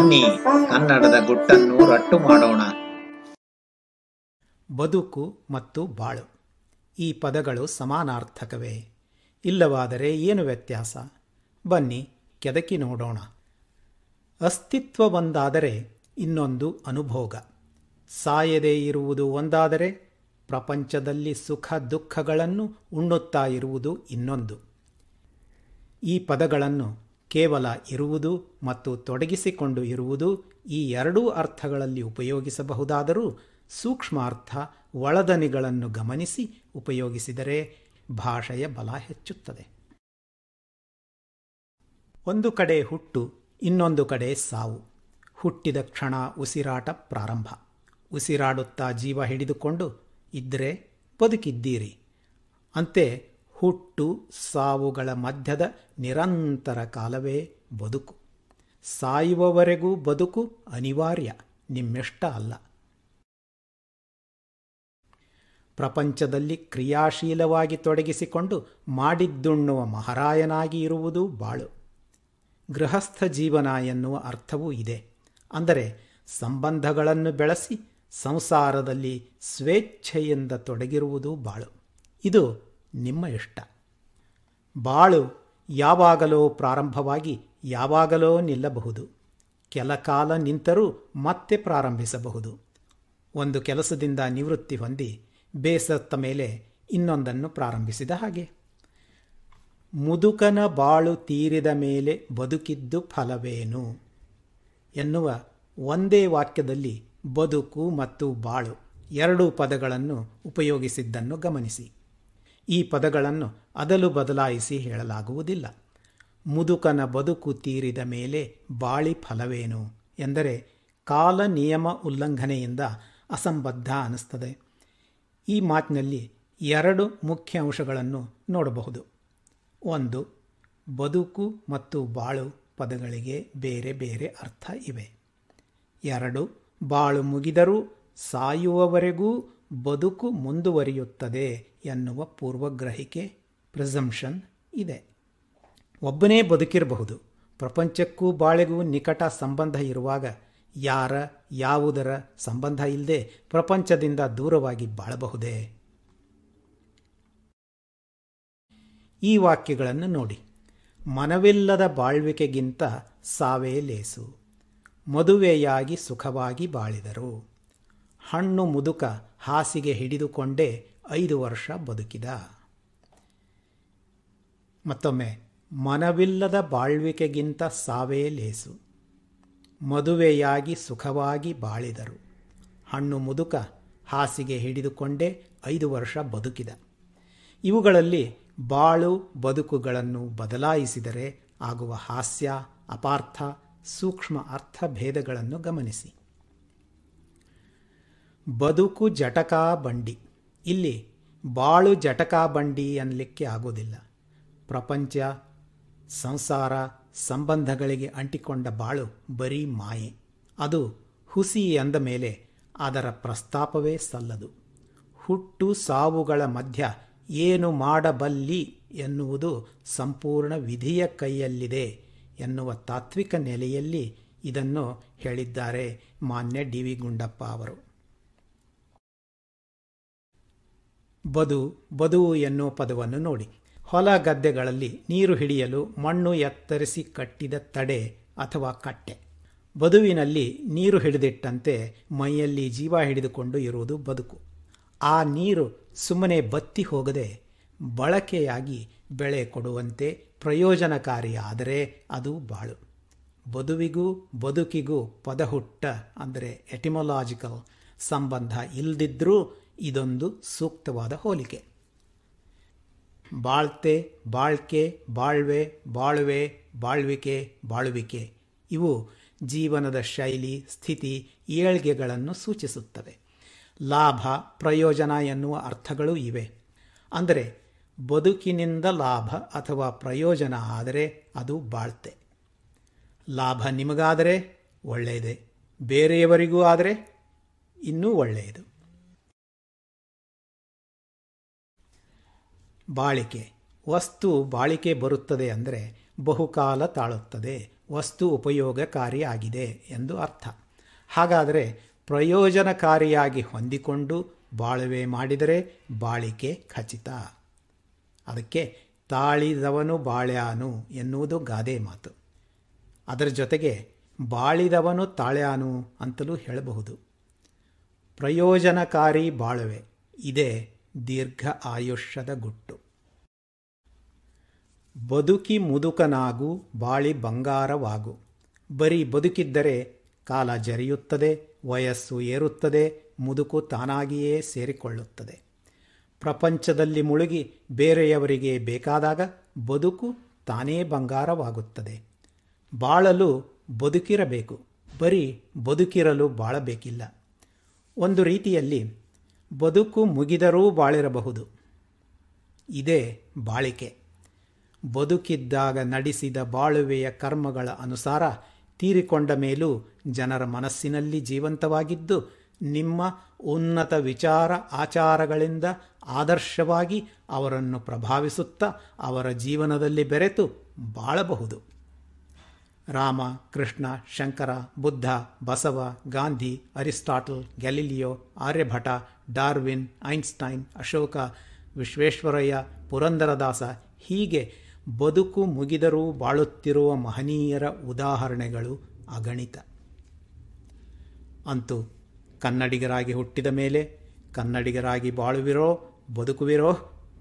ಬನ್ನಿ, ಕನ್ನಡದ ಗುಟ್ಟನ್ನು ರಟ್ಟು ಮಾಡೋಣ. ಬದುಕು ಮತ್ತು ಬಾಳು. ಈ ಪದಗಳು ಸಮಾನಾರ್ಥಕವೇ. ಇಲ್ಲವಾದರೆ ಏನು ವ್ಯತ್ಯಾಸ? ಬನ್ನಿ, ಕೆದಕಿ ನೋಡೋಣ. ಅಸ್ತಿತ್ವ ಒಂದಾದರೆ ಇನ್ನೊಂದು ಅನುಭೋಗ. ಸಾಯದೇ ಇರುವುದು ಒಂದಾದರೆ ಪ್ರಪಂಚದಲ್ಲಿ ಸುಖ ದುಃಖಗಳನ್ನು ಉಣ್ಣುತ್ತಾ ಇರುವುದು ಇನ್ನೊಂದು. ಈ ಪದಗಳನ್ನು ಕೇವಲ ಇರುವುದು ಮತ್ತು ತೊಡಗಿಸಿಕೊಂಡು ಇರುವುದು ಈ ಎರಡೂ ಅರ್ಥಗಳಲ್ಲಿ ಉಪಯೋಗಿಸಬಹುದಾದರೂ ಸೂಕ್ಷ್ಮಾರ್ಥ ಒಳದನಿಗಳನ್ನು ಗಮನಿಸಿ ಉಪಯೋಗಿಸಿದರೆ ಭಾಷೆಯ ಬಲ ಹೆಚ್ಚುತ್ತದೆ. ಒಂದು ಕಡೆ ಹುಟ್ಟು, ಇನ್ನೊಂದು ಕಡೆ ಸಾವು. ಹುಟ್ಟಿದ ಕ್ಷಣ ಉಸಿರಾಟ ಪ್ರಾರಂಭ. ಉಸಿರಾಡುತ್ತಾ ಜೀವ ಹಿಡಿದುಕೊಂಡು ಇದ್ದರೆ ಬದುಕಿದ್ದೀರಿ. ಅಂತೆ ಹುಟ್ಟು ಸಾವುಗಳ ಮಧ್ಯದ ನಿರಂತರ ಕಾಲವೇ ಬದುಕು. ಸಾಯುವವರೆಗೂ ಬದುಕು ಅನಿವಾರ್ಯ, ನಿಮ್ಮೆಷ್ಟ ಅಲ್ಲ. ಪ್ರಪಂಚದಲ್ಲಿ ಕ್ರಿಯಾಶೀಲವಾಗಿ ತೊಡಗಿಸಿಕೊಂಡು ಮಾಡಿದ್ದುಣ್ಣುವ ಮಹಾರಾಯನಾಗಿ ಇರುವುದು ಬಾಳು. ಗೃಹಸ್ಥ ಜೀವನ ಎನ್ನುವ ಅರ್ಥವೂ ಇದೆ. ಅಂದರೆ ಸಂಬಂಧಗಳನ್ನು ಬೆಳೆಸಿ ಸಂಸಾರದಲ್ಲಿ ಸ್ವೇಚ್ಛೆಯಿಂದ ತೊಡಗಿರುವುದು ಬಾಳು. ಇದು ನಿಮ್ಮ ಇಷ್ಟ. ಬಾಳು ಯಾವಾಗಲೋ ಪ್ರಾರಂಭವಾಗಿ ಯಾವಾಗಲೋ ನಿಲ್ಲಬಹುದು. ಕೆಲ ಕಾಲ ನಿಂತರೂ ಮತ್ತೆ ಪ್ರಾರಂಭಿಸಬಹುದು. ಒಂದು ಕೆಲಸದಿಂದ ನಿವೃತ್ತಿ ಹೊಂದಿ ಬೇಸತ್ತ ಮೇಲೆ ಇನ್ನೊಂದನ್ನು ಪ್ರಾರಂಭಿಸಿದ ಹಾಗೆ. ಮುದುಕನ ಬಾಳು ತೀರಿದ ಮೇಲೆ ಬದುಕಿದ್ದು ಫಲವೇನು? ಎನ್ನುವ ಒಂದೇ ವಾಕ್ಯದಲ್ಲಿ ಬದುಕು ಮತ್ತು ಬಾಳು ಎರಡೂ ಪದಗಳನ್ನು ಉಪಯೋಗಿಸಿದ್ದನ್ನು ಗಮನಿಸಿ. ಈ ಪದಗಳನ್ನು ಅದಲು ಬದಲಾಯಿಸಿ ಹೇಳಲಾಗುವುದಿಲ್ಲ. ಮುದುಕನ ಬದುಕು ತೀರಿದ ಮೇಲೆ ಬಾಳಿ ಫಲವೇನು? ಎಂದರೆ ಕಾಲ ನಿಯಮ ಉಲ್ಲಂಘನೆಯಿಂದ ಅಸಂಬದ್ಧ ಅನಿಸ್ತದೆ ಈ ಮಾತಿನಲ್ಲಿ ಎರಡು ಮುಖ್ಯ ಅಂಶಗಳನ್ನು ನೋಡಬಹುದು. ಒಂದು, ಬದುಕು ಮತ್ತು ಬಾಳು ಪದಗಳಿಗೆ ಬೇರೆ ಬೇರೆ ಅರ್ಥ ಇವೆ. ಎರಡು, ಬಾಳು ಮುಗಿದರೂ ಸಾಯುವವರೆಗೂ ಬದುಕು ಮುಂದುವರಿಯುತ್ತದೆ ಎನ್ನುವ ಪೂರ್ವಗ್ರಹಿಕೆ ಪ್ರಿಸಂಪ್ಷನ್ ಇದೆ. ಒಬ್ಬನೇ ಬದುಕಿರಬಹುದು. ಪ್ರಪಂಚಕ್ಕೂ ಬಾಳೆಗೂ ನಿಕಟ ಸಂಬಂಧ ಇರುವಾಗ ಯಾರ, ಯಾವುದರ ಸಂಬಂಧ ಇಲ್ಲದೆ ಪ್ರಪಂಚದಿಂದ ದೂರವಾಗಿ ಬಾಳಬಹುದೇ? ಈ ವಾಕ್ಯಗಳನ್ನು ನೋಡಿ. ಮನವಿಲ್ಲದ ಬಾಳ್ವಿಕೆಗಿಂತ ಸಾವೇ ಲೇಸು. ಮದುವೆಯಾಗಿ ಸುಖವಾಗಿ ಬಾಳಿದರು. ಹಣ್ಣು ಮುದುಕ ಹಾಸಿಗೆ ಹಿಡಿದುಕೊಂಡೇ ಐದು ವರ್ಷ ಬದುಕಿದ. ಮತ್ತೊಮ್ಮೆ, ಮನವಿಲ್ಲದ ಬಾಳ್ವಿಕೆಗಿಂತ ಸಾವೇ ಲೇಸು. ಮದುವೆಯಾಗಿ ಸುಖವಾಗಿ ಬಾಳಿದರು. ಹಣ್ಣು ಮುದುಕ ಹಾಸಿಗೆ ಹಿಡಿದುಕೊಂಡೇ ಐದು ವರ್ಷ ಬದುಕಿದ. ಇವುಗಳಲ್ಲಿ ಬಾಳು ಬದುಕುಗಳನ್ನು ಬದಲಾಯಿಸಿದರೆ ಆಗುವ ಹಾಸ್ಯ, ಅಪಾರ್ಥ, ಸೂಕ್ಷ್ಮ ಅರ್ಥಭೇದಗಳನ್ನು ಗಮನಿಸಿ. ಬದುಕು ಜಟಕಾ ಬಂಡಿ. ಇಲ್ಲಿ ಬಾಳು ಜಟಕಾ ಬಂಡಿ ಅನ್ನಲಿಕ್ಕೆ ಆಗೋದಿಲ್ಲ. ಪ್ರಪಂಚ, ಸಂಸಾರ, ಸಂಬಂಧಗಳಿಗೆ ಅಂಟಿಕೊಂಡ ಬಾಳು ಬರೀ ಮಾಯೆ. ಅದು ಹುಸಿ ಎಂದ ಮೇಲೆ ಅದರ ಪ್ರಸ್ತಾಪವೇ ಸಲ್ಲದು. ಹುಟ್ಟು ಸಾವುಗಳ ಮಧ್ಯ ಏನು ಮಾಡಬಲ್ಲಿ ಎನ್ನುವುದು ಸಂಪೂರ್ಣ ವಿಧಿಯ ಕೈಯಲ್ಲಿದೆ ಎನ್ನುವ ತಾತ್ವಿಕ ನೆಲೆಯಲ್ಲಿ ಇದನ್ನು ಹೇಳಿದ್ದಾರೆ ಮಾನ್ಯ ಡಿ ವಿ ಗುಂಡಪ್ಪ ಅವರು. ಬದು, ಬದುವು ಎನ್ನುವ ಪದವನ್ನು ನೋಡಿ. ಹೊಲ ಗದ್ದೆಗಳಲ್ಲಿ ನೀರು ಹಿಡಿಯಲು ಮಣ್ಣು ಎತ್ತರಿಸಿ ಕಟ್ಟಿದ ತಡೆ ಅಥವಾ ಕಟ್ಟೆ. ಬದುವಿನಲ್ಲಿ ನೀರು ಹಿಡಿದಿಟ್ಟಂತೆ ಮೈಯಲ್ಲಿ ಜೀವ ಹಿಡಿದುಕೊಂಡು ಇರುವುದು ಬದುಕು. ಆ ನೀರು ಸುಮ್ಮನೆ ಬತ್ತಿ ಹೋಗದೆ ಬಳಕೆಯಾಗಿ ಬೆಳೆ ಕೊಡುವಂತೆ ಪ್ರಯೋಜನಕಾರಿಯಾದರೆ ಅದು ಬಾಳು. ಬದುವಿಗೂ, ಬದುಕಿಗೂ ಪದಹುಟ್ಟ ಅಂದರೆ ಎಟಿಮೊಲಾಜಿಕಲ್ ಸಂಬಂಧ ಇಲ್ಲದಿದ್ದರೂ ಇದೊಂದು ಸೂಕ್ತವಾದ ಹೋಲಿಕೆ. ಬಾಳ್ತೆ, ಬಾಳ್ಕೆ, ಬಾಳ್ವೆ, ಬಾಳುವೆ, ಬಾಳ್ವಿಕೆ, ಬಾಳುವಿಕೆ ಇವು ಜೀವನದ ಶೈಲಿ, ಸ್ಥಿತಿ, ಏಳ್ಗೆಗಳನ್ನು ಸೂಚಿಸುತ್ತವೆ. ಲಾಭ, ಪ್ರಯೋಜನ ಎನ್ನುವ ಅರ್ಥಗಳು ಇವೆ. ಅಂದರೆ ಬದುಕಿನಿಂದ ಲಾಭ ಅಥವಾ ಪ್ರಯೋಜನ ಆದರೆ ಅದು ಬಾಳ್ತೆ. ಲಾಭ ನಿಮಗಾದರೆ ಒಳ್ಳೆಯದೇ. ಬೇರೆಯವರಿಗೂ ಆದರೆ ಇನ್ನೂ ಒಳ್ಳೆಯದು. ಬಾಳಿಕೆ. ವಸ್ತು ಬಾಳಿಕೆ ಬರುತ್ತದೆ ಅಂದರೆ ಬಹುಕಾಲ ತಾಳುತ್ತದೆ. ವಸ್ತು ಉಪಯೋಗಕಾರಿಯಾಗಿದೆ ಎಂದು ಅರ್ಥ. ಹಾಗಾದರೆ ಪ್ರಯೋಜನಕಾರಿಯಾಗಿ ಹೊಂದಿಕೊಂಡು ಬಾಳುವೆ ಮಾಡಿದರೆ ಬಾಳಿಕೆ ಖಚಿತ. ಅದಕ್ಕೆ ತಾಳಿದವನು ಬಾಳ್ಯಾನು ಎನ್ನುವುದು ಗಾದೆ ಮಾತು. ಅದರ ಜೊತೆಗೆ ಬಾಳಿದವನು ತಾಳ್ಯಾನು ಅಂತಲೂ ಹೇಳಬಹುದು. ಪ್ರಯೋಜನಕಾರಿ ಬಾಳುವೆ. ಇದೇ ದೀರ್ಘ ಆಯುಷ್ಯದ ಗುಟ್ಟು. ಬದುಕಿ ಮುದುಕನಾಗು ಬಾಳಿ ಬಂಗಾರವಾಗು. ಬರೀ ಬದುಕಿದ್ದರೆ ಕಾಲ ಜರಿಯುತ್ತದೆ, ವಯಸ್ಸು ಏರುತ್ತದೆ, ಮುದುಕು ತಾನಾಗಿಯೇ ಸೇರಿಕೊಳ್ಳುತ್ತದೆ. ಪ್ರಪಂಚದಲ್ಲಿ ಮುಳುಗಿ ಬೇರೆಯವರಿಗೆ ಬೇಕಾದಾಗ ಬದುಕು ತಾನೇ ಬಂಗಾರವಾಗುತ್ತದೆ. ಬಾಳಲು ಬದುಕಿರಬೇಕು, ಬರೀ ಬದುಕಿರಲು ಬಾಳಬೇಕಿಲ್ಲ. ಒಂದು ರೀತಿಯಲ್ಲಿ ಬದುಕು ಮುಗಿದರೂ ಬಾಳಿರಬಹುದು. ಇದೇ ಬಾಳಿಕೆ. ಬದುಕಿದ್ದಾಗ ನಡೆಸಿದ ಬಾಳುವೆಯ ಕರ್ಮಗಳ ಅನುಸಾರ ತೀರಿಕೊಂಡ ಮೇಲೂ ಜನರ ಮನಸ್ಸಿನಲ್ಲಿ ಜೀವಂತವಾಗಿದ್ದು, ನಿಮ್ಮ ಉನ್ನತ ವಿಚಾರ ಆಚಾರಗಳಿಂದ ಆದರ್ಶವಾಗಿ ಅವರನ್ನು ಪ್ರಭಾವಿಸುತ್ತಾ ಅವರ ಜೀವನದಲ್ಲಿ ಬೆರೆತು ಬಾಳಬಹುದು. Rama, Krishna, Shankara, Buddha, Basava, Gandhi, Aristotle, Galileo, Aryabhata, Darwin, Einstein, Ashoka, Visvesvaraya, Purandaradasa ಹೀಗೆ ಬದುಕು ಮುಗಿದರೂ ಬಾಳುತ್ತಿರುವ ಮಹನೀಯರ ಉದಾಹರಣೆಗಳು ಅಗಣಿತ. ಅಂತೂ ಕನ್ನಡಿಗರಾಗಿ ಹುಟ್ಟಿದ ಮೇಲೆ ಕನ್ನಡಿಗರಾಗಿ ಬಾಳುವಿರೋ, ಬದುಕುವಿರೋ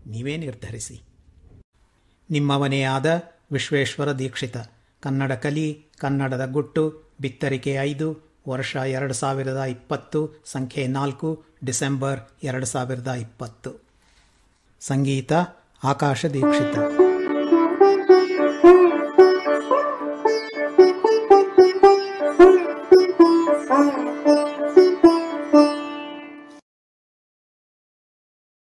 ನೀವೇ ನಿರ್ಧರಿಸಿ. ನಿಮ್ಮವನೇ ವಿಶ್ವೇಶ್ವರ ದೀಕ್ಷಿತ. ಕನ್ನಡ ಕಲಿ, ಕನ್ನಡದ ಗುಟ್ಟು, ಬಿತ್ತರಿಕೆ ಐದು, ವರ್ಷ ಎರಡು ಸಾವಿರದ ಇಪ್ಪತ್ತು, ಸಂಖ್ಯೆ ನಾಲ್ಕು, ಡಿಸೆಂಬರ್ ಎರಡು ಸಾವಿರದ ಇಪ್ಪತ್ತು. ಸಂಗೀತ, ಆಕಾಶ ದೀಕ್ಷಿತ.